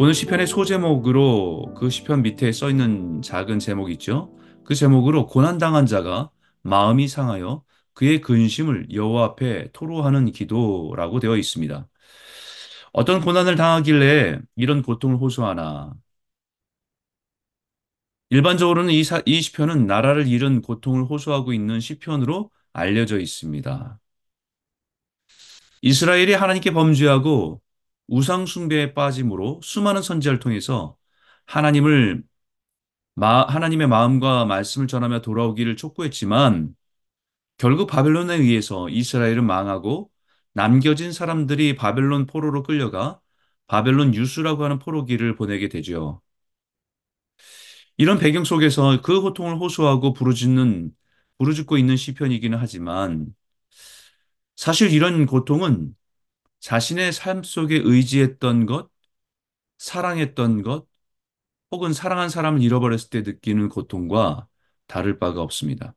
오늘 시편의 소제목으로 그 시편 밑에 써 있는 작은 제목이 있죠. 그 제목으로 고난 당한 자가 마음이 상하여 그의 근심을 여호와 앞에 토로하는 기도라고 되어 있습니다. 어떤 고난을 당하길래 이런 고통을 호소하나? 일반적으로는 이, 사, 이 시편은 나라를 잃은 고통을 호소하고 있는 시편으로 알려져 있습니다. 이스라엘이 하나님께 범죄하고 우상 숭배에 빠짐으로 수많은 선지자를 통해서 하나님을 마, 하나님의 마음과 말씀을 전하며 돌아오기를 촉구했지만 결국 바벨론에 의해서 이스라엘은 망하고 남겨진 사람들이 바벨론 포로로 끌려가 바벨론 유수라고 하는 포로기를 보내게 되죠. 이런 배경 속에서 그 고통을 호소하고 부르짖는 부르짖고 있는 시편이기는 하지만 사실 이런 고통은 자신의 삶 속에 의지했던 것, 사랑했던 것, 혹은 사랑한 사람을 잃어버렸을 때 느끼는 고통과 다를 바가 없습니다.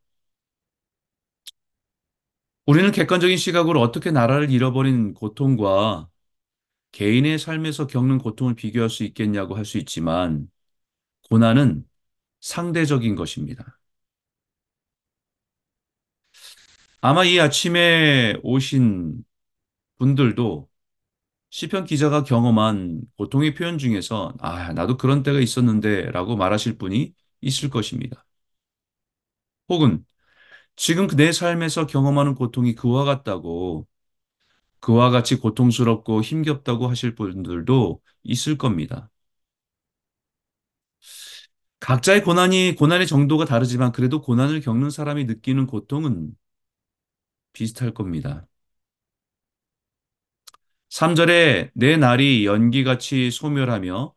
우리는 객관적인 시각으로 어떻게 나라를 잃어버린 고통과 개인의 삶에서 겪는 고통을 비교할 수 있겠냐고 할 수 있지만, 고난은 상대적인 것입니다. 아마 이 아침에 오신 분들도 시편 기자가 경험한 고통의 표현 중에서 아, 나도 그런 때가 있었는데 라고 말하실 분이 있을 것입니다. 혹은 지금 내 삶에서 경험하는 고통이 그와 같다고 그와 같이 고통스럽고 힘겹다고 하실 분들도 있을 겁니다. 각자의 고난이, 고난의 정도가 다르지만 그래도 고난을 겪는 사람이 느끼는 고통은 비슷할 겁니다. 3절에 내 날이 연기같이 소멸하며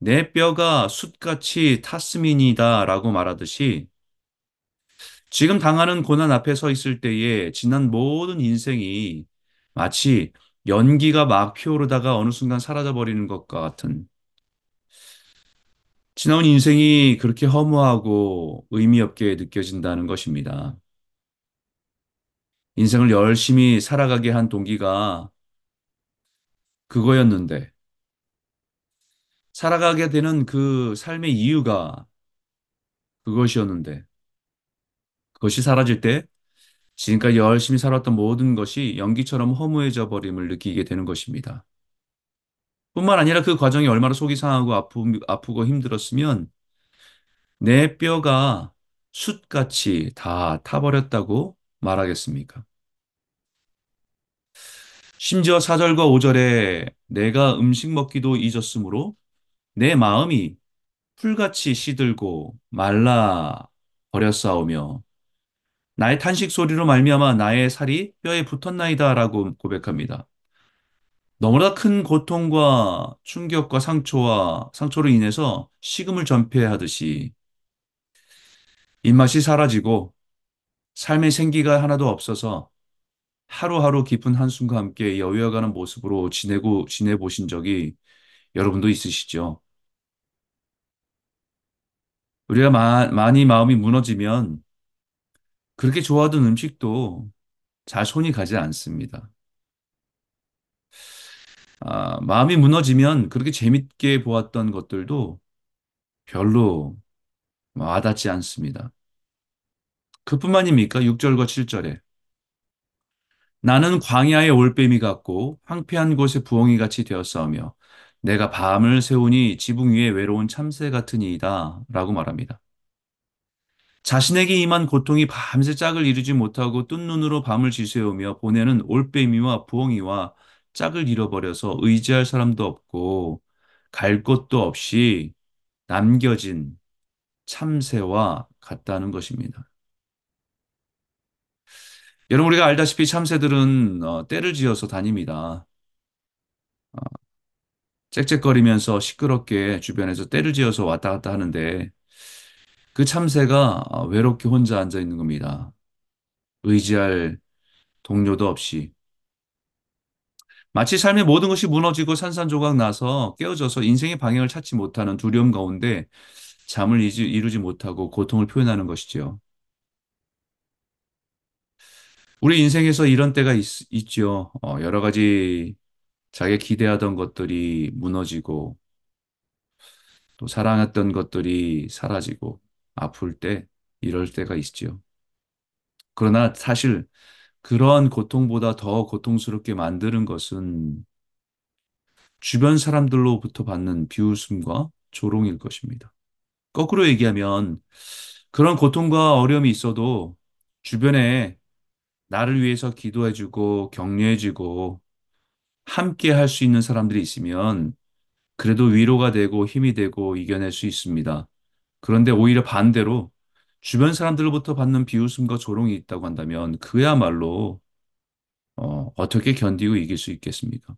내 뼈가 숯같이 탔음이니다 라고 말하듯이 지금 당하는 고난 앞에 서 있을 때에 지난 모든 인생이 마치 연기가 막 피오르다가 어느 순간 사라져버리는 것과 같은 지나온 인생이 그렇게 허무하고 의미 없게 느껴진다는 것입니다. 인생을 열심히 살아가게 한 동기가 그거였는데, 살아가게 되는 그 삶의 이유가 그것이었는데, 그것이 사라질 때 지금까지 열심히 살았던 모든 것이 연기처럼 허무해져 버림을 느끼게 되는 것입니다. 뿐만 아니라 그 과정이 얼마나 속이 상하고 아프, 아프고 힘들었으면 내 뼈가 숯같이 다 타버렸다고 말하겠습니까? 심지어 4절과 5절에 내가 음식 먹기도 잊었으므로 내 마음이 풀같이 시들고 말라 버렸사오며 나의 탄식 소리로 말미암아 나의 살이 뼈에 붙었나이다라고 고백합니다. 너무나 큰 고통과 충격과 상처와 상처로 인해서 식음을 전폐하듯이 입맛이 사라지고 삶의 생기가 하나도 없어서 하루하루 깊은 한숨과 함께 여유어가는 모습으로 지내고 지내보신 적이 여러분도 있으시죠? 우리가 마, 많이 마음이 무너지면 그렇게 좋아하던 음식도 잘 손이 가지 않습니다. 아, 마음이 무너지면 그렇게 재밌게 보았던 것들도 별로 와닿지 않습니다. 그뿐만입니까? 6절과 7절에. 나는 광야의 올빼미 같고 황폐한 곳의 부엉이 같이 되었사오며 내가 밤을 세우니 지붕 위에 외로운 참새 같으니이다 라고 말합니다. 자신에게 임한 고통이 밤새 짝을 이루지 못하고 뜬 눈으로 밤을 지새우며 보내는 올빼미와 부엉이와 짝을 잃어버려서 의지할 사람도 없고 갈 곳도 없이 남겨진 참새와 같다는 것입니다. 여러분 우리가 알다시피 참새들은 어, 때를 지어서 다닙니다. 어, 짹짹거리면서 시끄럽게 주변에서 때를 지어서 왔다 갔다 하는데 그 참새가 어, 외롭게 혼자 앉아 있는 겁니다. 의지할 동료도 없이 마치 삶의 모든 것이 무너지고 산산조각 나서 깨어져서 인생의 방향을 찾지 못하는 두려움 가운데 잠을 이루지 못하고 고통을 표현하는 것이지요. 우리 인생에서 이런 때가 있, 있죠. 어, 여러 가지 자기가 기대하던 것들이 무너지고 또 사랑했던 것들이 사라지고 아플 때 이럴 때가 있지요. 그러나 사실 그러한 고통보다 더 고통스럽게 만드는 것은 주변 사람들로부터 받는 비웃음과 조롱일 것입니다. 거꾸로 얘기하면 그런 고통과 어려움이 있어도 주변에 나를 위해서 기도해주고 격려해주고 함께 할 수 있는 사람들이 있으면 그래도 위로가 되고 힘이 되고 이겨낼 수 있습니다. 그런데 오히려 반대로 주변 사람들로부터 받는 비웃음과 조롱이 있다고 한다면 그야말로 어, 어떻게 견디고 이길 수 있겠습니까?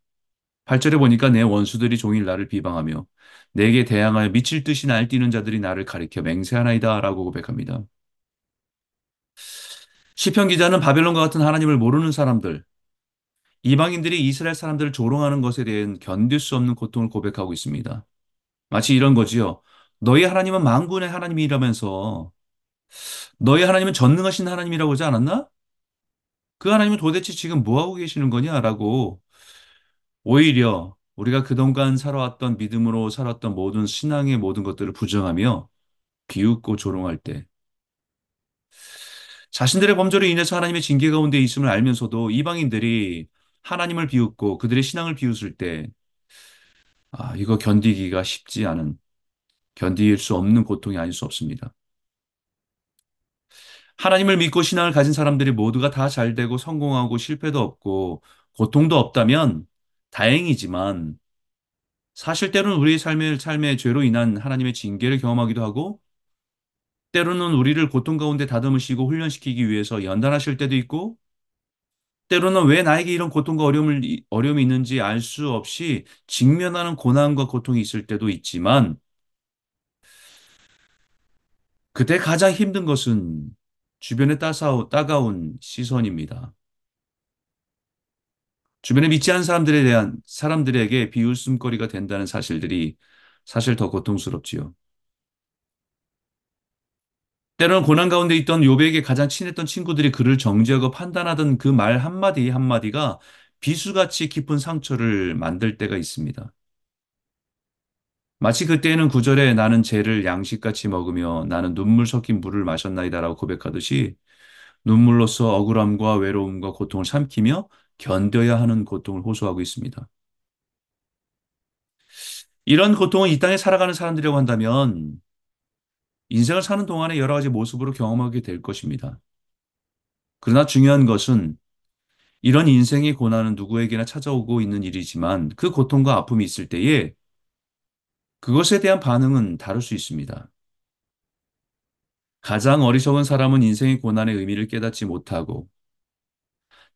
8절에 보니까 내 원수들이 종일 나를 비방하며 내게 대항하여 미칠 듯이 날뛰는 자들이 나를 가리켜 맹세하나이다 라고 고백합니다. 시편 기자는 바벨론과 같은 하나님을 모르는 사람들, 이방인들이 이스라엘 사람들을 조롱하는 것에 대한 견딜 수 없는 고통을 고백하고 있습니다. 마치 이런 거지요. 너희 하나님은 만군의 하나님이라면서 너희 하나님은 전능하신 하나님이라고 하지 않았나? 그 하나님은 도대체 지금 뭐 하고 계시는 거냐라고 오히려 우리가 그동안 살아왔던 믿음으로 살았던 모든 신앙의 모든 것들을 부정하며 비웃고 조롱할 때 자신들의 범죄로 인해서 하나님의 징계 가운데 있음을 알면서도 이방인들이 하나님을 비웃고 그들의 신앙을 비웃을 때 아, 이거 견디기가 쉽지 않은 견딜 수 없는 고통이 아닐 수 없습니다. 하나님을 믿고 신앙을 가진 사람들이 모두가 다 잘 되고 성공하고 실패도 없고 고통도 없다면 다행이지만 사실 때로는 우리의 삶의, 삶의 죄로 인한 하나님의 징계를 경험하기도 하고 때로는 우리를 고통 가운데 다듬으시고 훈련시키기 위해서 연단하실 때도 있고 때로는 왜 나에게 이런 고통과 어려움을, 어려움이 있는지 알 수 없이 직면하는 고난과 고통이 있을 때도 있지만 그때 가장 힘든 것은 주변에 따사오, 따가운 시선입니다. 주변에 믿지 않는 사람들에 대한 사람들에게 비웃음거리가 된다는 사실들이 사실 더 고통스럽지요. 때로는 고난 가운데 있던 요백에게 가장 친했던 친구들이 그를 정죄하고 판단하던 그 말 한마디 한마디가 비수같이 깊은 상처를 만들 때가 있습니다. 마치 그때에는 구절에 나는 죄를 양식같이 먹으며 나는 눈물 섞인 물을 마셨나이다라고 고백하듯이 눈물로써 억울함과 외로움과 고통을 삼키며 견뎌야 하는 고통을 호소하고 있습니다. 이런 고통을 이 땅에 살아가는 사람들이라고 한다면 인생을 사는 동안에 여러 가지 모습으로 경험하게 될 것입니다. 그러나 중요한 것은 이런 인생의 고난은 누구에게나 찾아오고 있는 일이지만 그 고통과 아픔이 있을 때에 그것에 대한 반응은 다를 수 있습니다. 가장 어리석은 사람은 인생의 고난의 의미를 깨닫지 못하고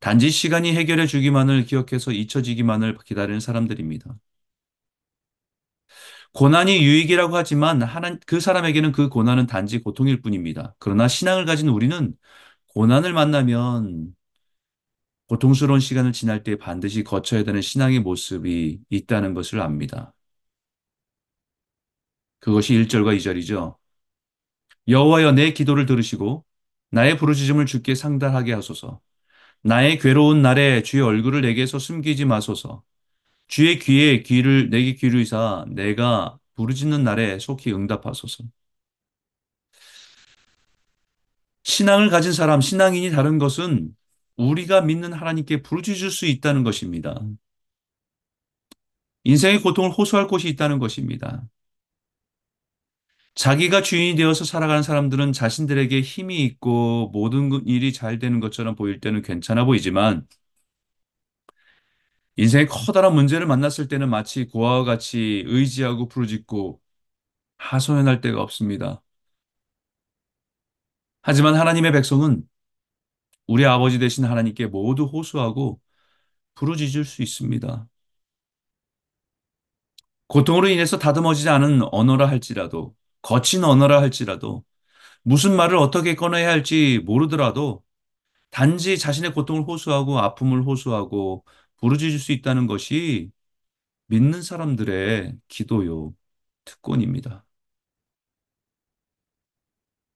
단지 시간이 해결해 주기만을 기억해서 잊혀지기만을 기다리는 사람들입니다. 고난이 유익이라고 하지만 하나, 그 사람에게는 그 고난은 단지 고통일 뿐입니다. 그러나 신앙을 가진 우리는 고난을 만나면 고통스러운 시간을 지날 때 반드시 거쳐야 되는 신앙의 모습이 있다는 것을 압니다. 그것이 1절과 2절이죠. 여호와여 내 기도를 들으시고 나의 부르짖음을 주께 상달하게 하소서. 나의 괴로운 날에 주의 얼굴을 내게서 숨기지 마소서. 주의 귀에 귀를 내게 기울이사 내가 부르짖는 날에 속히 응답하소서. 신앙을 가진 사람, 신앙인이 다른 것은 우리가 믿는 하나님께 부르짖을 수 있다는 것입니다. 인생의 고통을 호소할 곳이 있다는 것입니다. 자기가 주인이 되어서 살아가는 사람들은 자신들에게 힘이 있고 모든 일이 잘 되는 것처럼 보일 때는 괜찮아 보이지만 인생의 커다란 문제를 만났을 때는 마치 고아와 같이 의지하고 부르짖고 하소연할 데가 없습니다. 하지만 하나님의 백성은 우리 아버지 되신 하나님께 모두 호소하고 부르짖을 수 있습니다. 고통으로 인해서 다듬어지지 않은 언어라 할지라도 거친 언어라 할지라도 무슨 말을 어떻게 꺼내야 할지 모르더라도 단지 자신의 고통을 호소하고 아픔을 호소하고 부르짖을 수 있다는 것이 믿는 사람들의 기도요, 특권입니다.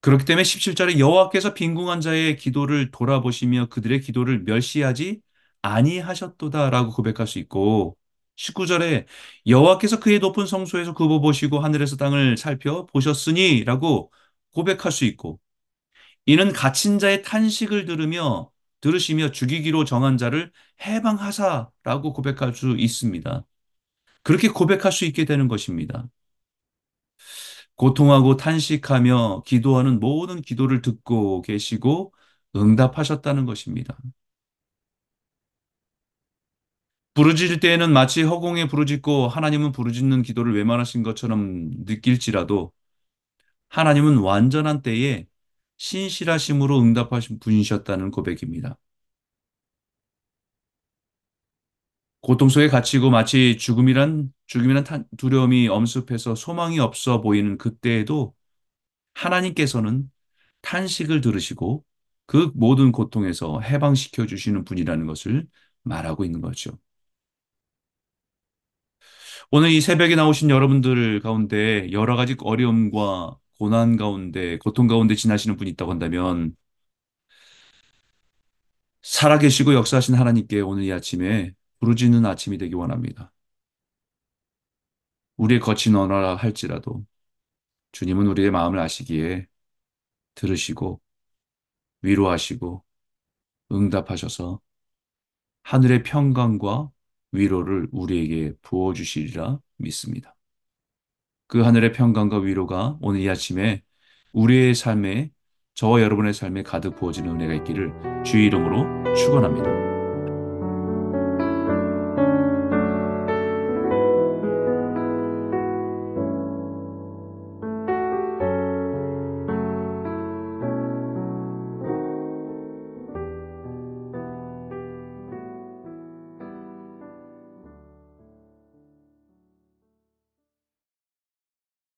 그렇기 때문에 17절에 여호와께서 빈궁한 자의 기도를 돌아보시며 그들의 기도를 멸시하지 아니하셨도다라고 고백할 수 있고 19절에 여호와께서 그의 높은 성소에서 굽어 보시고 하늘에서 땅을 살펴 보셨으니라고 고백할 수 있고 이는 갇힌 자의 탄식을 들으며 들으시며 죽이기로 정한 자를 해방하사라고 고백할 수 있습니다. 그렇게 고백할 수 있게 되는 것입니다. 고통하고 탄식하며 기도하는 모든 기도를 듣고 계시고 응답하셨다는 것입니다. 부르짖을 때에는 마치 허공에 부르짖고 하나님은 부르짖는 기도를 외면하신 것처럼 느낄지라도 하나님은 완전한 때에 신실하심으로 응답하신 분이셨다는 고백입니다. 고통 속에 갇히고 마치 죽음이란 죽음이란 탄- 두려움이 엄습해서 소망이 없어 보이는 그때에도 하나님께서는 탄식을 들으시고 그 모든 고통에서 해방시켜 주시는 분이라는 것을 말하고 있는 거죠. 오늘 이 새벽에 나오신 여러분들 가운데 여러 가지 어려움과 고난 가운데, 고통 가운데 지나시는 분이 있다고 한다면 살아계시고 역사하신 하나님께 오늘 이 아침에 부르짖는 아침이 되기 원합니다. 우리의 거친 언어라 할지라도 주님은 우리의 마음을 아시기에 들으시고 위로하시고 응답하셔서 하늘의 평강과 위로를 우리에게 부어주시리라 믿습니다. 그 하늘의 평강과 위로가 오늘 이 아침에 우리의 삶에 저와 여러분의 삶에 가득 부어지는 은혜가 있기를 주의 이름으로 축원합니다.